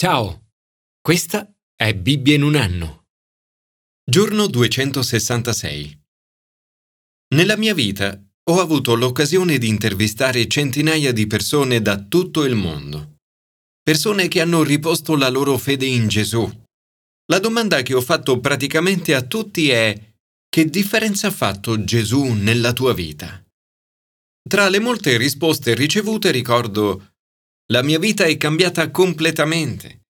Ciao, questa è Bibbia in un anno. Giorno 266. Nella mia vita ho avuto l'occasione di intervistare centinaia di persone da tutto il mondo. Persone che hanno riposto la loro fede in Gesù. La domanda che ho fatto praticamente a tutti è che differenza ha fatto Gesù nella tua vita? Tra le molte risposte ricevute ricordo la mia vita è cambiata completamente.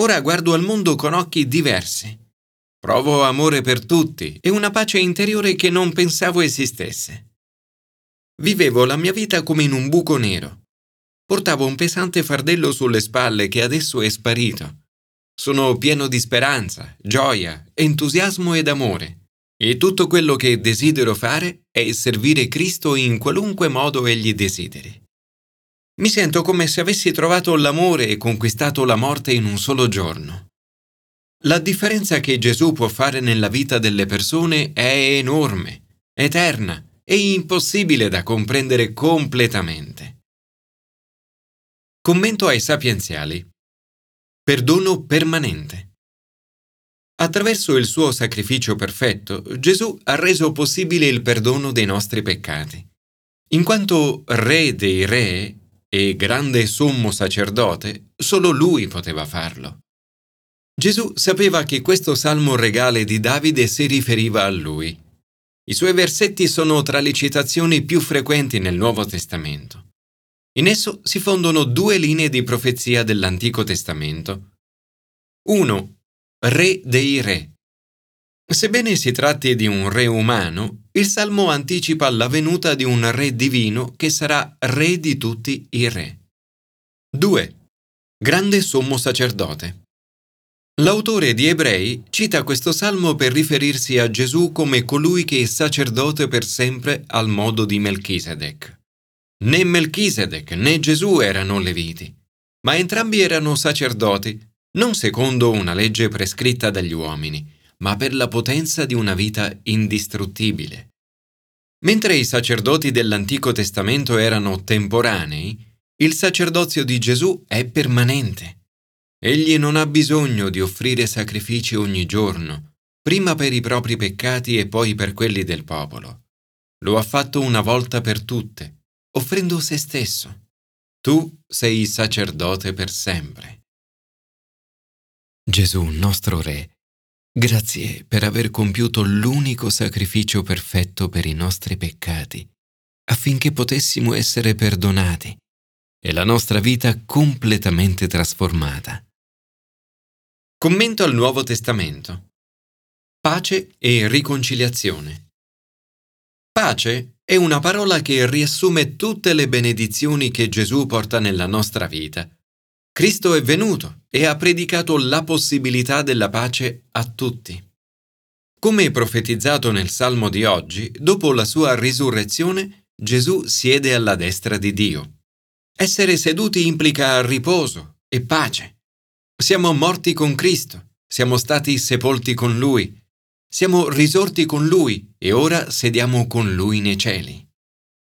Ora guardo al mondo con occhi diversi. Provo amore per tutti e una pace interiore che non pensavo esistesse. Vivevo la mia vita come in un buco nero. Portavo un pesante fardello sulle spalle che adesso è sparito. Sono pieno di speranza, gioia, entusiasmo ed amore. E tutto quello che desidero fare è servire Cristo in qualunque modo egli desideri. Mi sento come se avessi trovato l'amore e conquistato la morte in un solo giorno. La differenza che Gesù può fare nella vita delle persone è enorme, eterna e impossibile da comprendere completamente. Commento ai sapienziali. Perdono permanente. Attraverso il suo sacrificio perfetto, Gesù ha reso possibile il perdono dei nostri peccati. In quanto Re dei Re, e grande sommo sacerdote, solo lui poteva farlo. Gesù sapeva che questo salmo regale di Davide si riferiva a lui. I suoi versetti sono tra le citazioni più frequenti nel Nuovo Testamento. In esso si fondono due linee di profezia dell'Antico Testamento. 1. Re dei Re. Sebbene si tratti di un re umano, il Salmo anticipa la venuta di un re divino che sarà re di tutti i re. 2. Grande sommo sacerdote. L'autore di Ebrei cita questo salmo per riferirsi a Gesù come colui che è sacerdote per sempre al modo di Melchisedec. Né Melchisedec né Gesù erano leviti, ma entrambi erano sacerdoti, non secondo una legge prescritta dagli uomini, ma per la potenza di una vita indistruttibile. Mentre i sacerdoti dell'Antico Testamento erano temporanei, il sacerdozio di Gesù è permanente. Egli non ha bisogno di offrire sacrifici ogni giorno, prima per i propri peccati e poi per quelli del popolo. Lo ha fatto una volta per tutte, offrendo se stesso. Tu sei sacerdote per sempre. Gesù, nostro Re, Grazie per aver compiuto l'unico sacrificio perfetto per i nostri peccati, affinché potessimo essere perdonati e la nostra vita completamente trasformata. Commento al Nuovo Testamento. Pace e riconciliazione. Pace è una parola che riassume tutte le benedizioni che Gesù porta nella nostra vita Cristo è venuto e ha predicato la possibilità della pace a tutti. Come profetizzato nel Salmo di oggi, dopo la sua risurrezione, Gesù siede alla destra di Dio. Essere seduti implica riposo e pace. Siamo morti con Cristo, siamo stati sepolti con Lui, siamo risorti con Lui e ora sediamo con Lui nei cieli.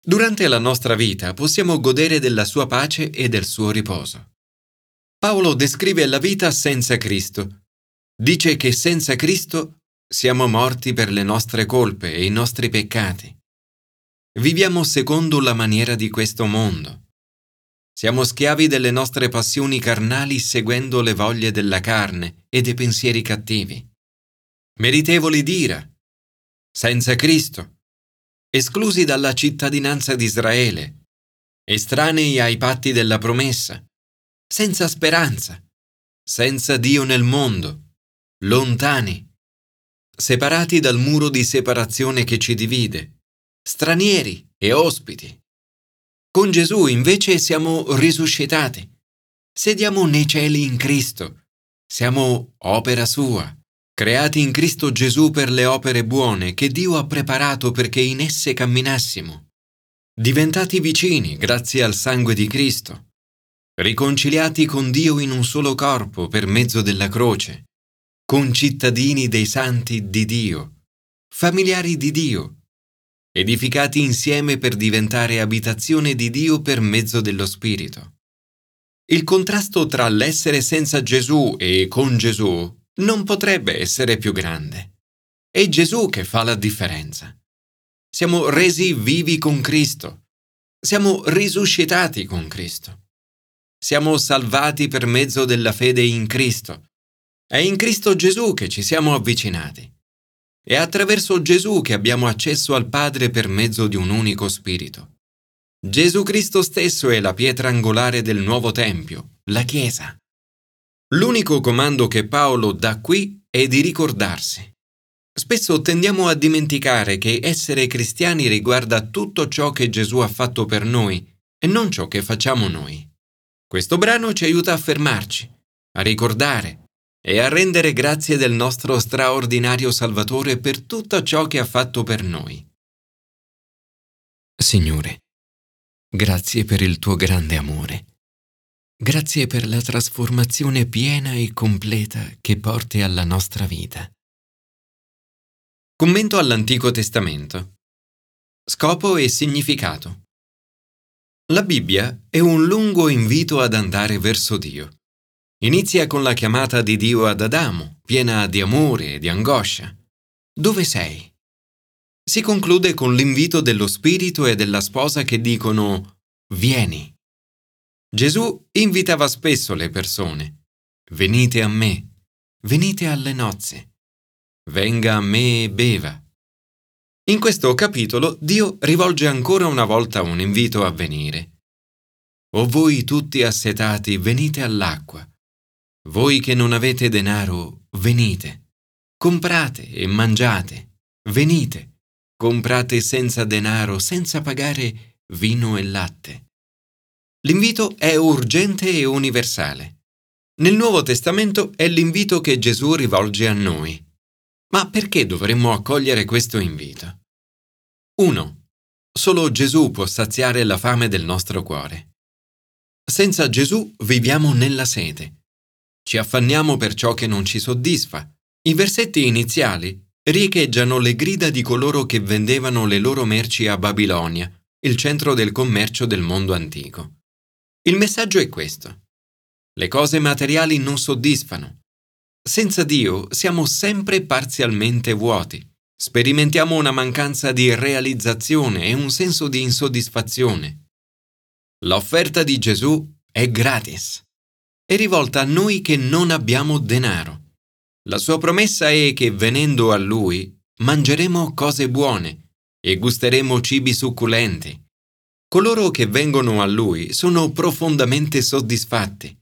Durante la nostra vita possiamo godere della sua pace e del suo riposo. Paolo descrive la vita senza Cristo. Dice che senza Cristo siamo morti per le nostre colpe e i nostri peccati. Viviamo secondo la maniera di questo mondo. Siamo schiavi delle nostre passioni carnali seguendo le voglie della carne e dei pensieri cattivi. Meritevoli d'ira. Senza Cristo. Esclusi dalla cittadinanza di Israele. Estranei ai patti della promessa senza speranza, senza Dio nel mondo, lontani, separati dal muro di separazione che ci divide, stranieri e ospiti. Con Gesù invece siamo risuscitati, sediamo nei cieli in Cristo, siamo opera sua, creati in Cristo Gesù per le opere buone che Dio ha preparato perché in esse camminassimo, diventati vicini grazie al sangue di Cristo riconciliati con Dio in un solo corpo per mezzo della croce, concittadini dei santi di Dio, familiari di Dio, edificati insieme per diventare abitazione di Dio per mezzo dello Spirito. il contrasto tra l'essere senza Gesù e con Gesù non potrebbe essere più grande. È Gesù che fa la differenza. Siamo resi vivi con Cristo. Siamo risuscitati con Cristo. Siamo salvati per mezzo della fede in Cristo. È in Cristo Gesù che ci siamo avvicinati. È attraverso Gesù che abbiamo accesso al Padre per mezzo di un unico Spirito. Gesù Cristo stesso è la pietra angolare del nuovo Tempio, la Chiesa. L'unico comando che Paolo dà qui è di ricordarsi. Spesso tendiamo a dimenticare che essere cristiani riguarda tutto ciò che Gesù ha fatto per noi e non ciò che facciamo noi. Questo brano ci aiuta a fermarci, a ricordare e a rendere grazie del nostro straordinario Salvatore per tutto ciò che ha fatto per noi. Signore, Grazie per il tuo grande amore. Grazie per la trasformazione piena e completa che porti alla nostra vita. Commento all'Antico Testamento. Scopo e significato. La Bibbia è un lungo invito ad andare verso Dio. Inizia con la chiamata di Dio ad Adamo, piena di amore e di angoscia. Dove sei? si conclude con l'invito dello Spirito e della sposa che dicono Vieni. Gesù invitava spesso le persone. Venite a me, venite alle nozze. Venga a me e beva. In questo capitolo Dio rivolge ancora una volta un invito a venire. O voi tutti assetati, venite all'acqua. Voi che non avete denaro, venite. Comprate e mangiate. Venite comprate senza denaro, senza pagare vino e latte. L'invito è urgente e universale. Nel Nuovo Testamento è l'invito che Gesù rivolge a noi. Ma perché dovremmo accogliere questo invito? 1. Solo Gesù può saziare la fame del nostro cuore. Senza Gesù viviamo nella sete. Ci affanniamo per ciò che non ci soddisfa. I versetti iniziali riecheggiano le grida di coloro che vendevano le loro merci a Babilonia, il centro del commercio del mondo antico. Il messaggio è questo. Le cose materiali non soddisfano. Senza Dio siamo sempre parzialmente vuoti. Sperimentiamo una mancanza di realizzazione e un senso di insoddisfazione. L'offerta di Gesù è gratis. È rivolta a noi che non abbiamo denaro. La sua promessa è che venendo a Lui mangeremo cose buone e gusteremo cibi succulenti. Coloro che vengono a Lui sono profondamente soddisfatti.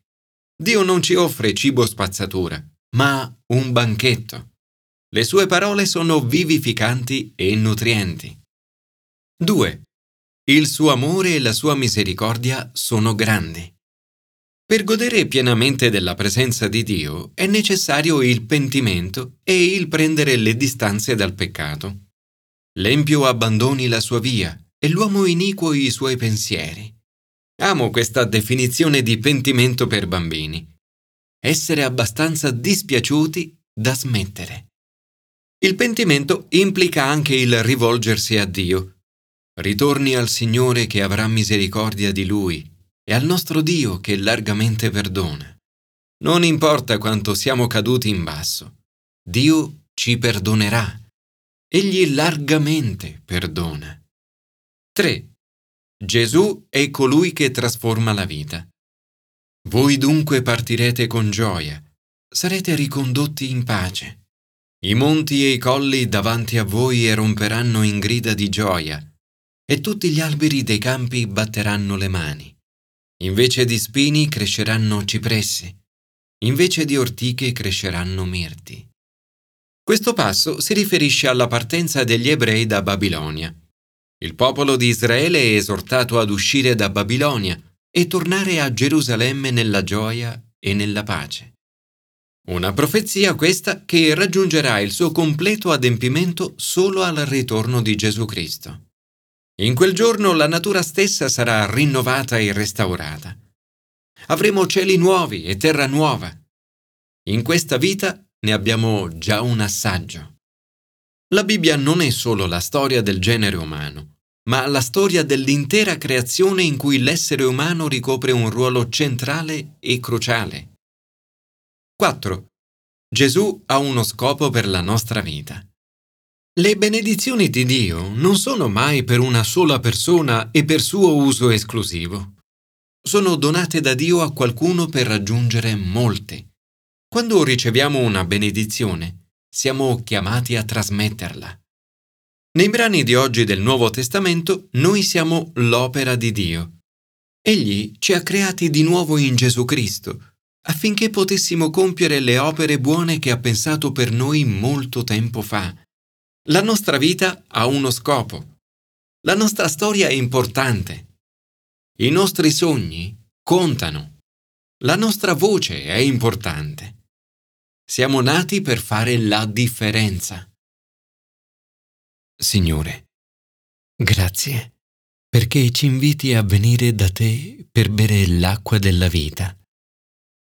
Dio non ci offre cibo spazzatura, ma un banchetto. Le sue parole sono vivificanti e nutrienti. 2. Il suo amore e la sua misericordia sono grandi. Per godere pienamente della presenza di Dio è necessario il pentimento e il prendere le distanze dal peccato. L'empio abbandoni la sua via e l'uomo iniquo i suoi pensieri. Amo questa definizione di pentimento per bambini. Essere abbastanza dispiaciuti da smettere. Il pentimento implica anche il rivolgersi a Dio. Ritorni al Signore che avrà misericordia di Lui e al nostro Dio che largamente perdona. Non importa quanto siamo caduti in basso, Dio ci perdonerà. Egli largamente perdona. 3. Gesù è colui che trasforma la vita. Voi dunque partirete con gioia, sarete ricondotti in pace. I monti e i colli davanti a voi eromperanno in grida di gioia, e tutti gli alberi dei campi batteranno le mani. Invece di spini cresceranno cipressi, invece di ortiche cresceranno mirti. Questo passo si riferisce alla partenza degli ebrei da Babilonia. Il popolo di Israele è esortato ad uscire da Babilonia e tornare a Gerusalemme nella gioia e nella pace. Una profezia questa che raggiungerà il suo completo adempimento solo al ritorno di Gesù Cristo. In quel giorno la natura stessa sarà rinnovata e restaurata. Avremo cieli nuovi e terra nuova. In questa vita ne abbiamo già un assaggio. La Bibbia non è solo la storia del genere umano, ma la storia dell'intera creazione in cui l'essere umano ricopre un ruolo centrale e cruciale. 4. Gesù ha uno scopo per la nostra vita. Le benedizioni di Dio non sono mai per una sola persona e per suo uso esclusivo. Sono donate da Dio a qualcuno per raggiungere molte. Quando riceviamo una benedizione, siamo chiamati a trasmetterla. Nei brani di oggi del Nuovo Testamento noi siamo l'opera di Dio. Egli ci ha creati di nuovo in Gesù Cristo, affinché potessimo compiere le opere buone che ha pensato per noi molto tempo fa. La nostra vita ha uno scopo. La nostra storia è importante. I nostri sogni contano. La nostra voce è importante. Siamo nati per fare la differenza. Signore, grazie perché ci inviti a venire da te per bere l'acqua della vita.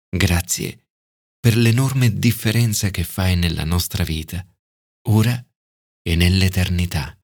Grazie per l'enorme differenza che fai nella nostra vita, ora e nell'eternità.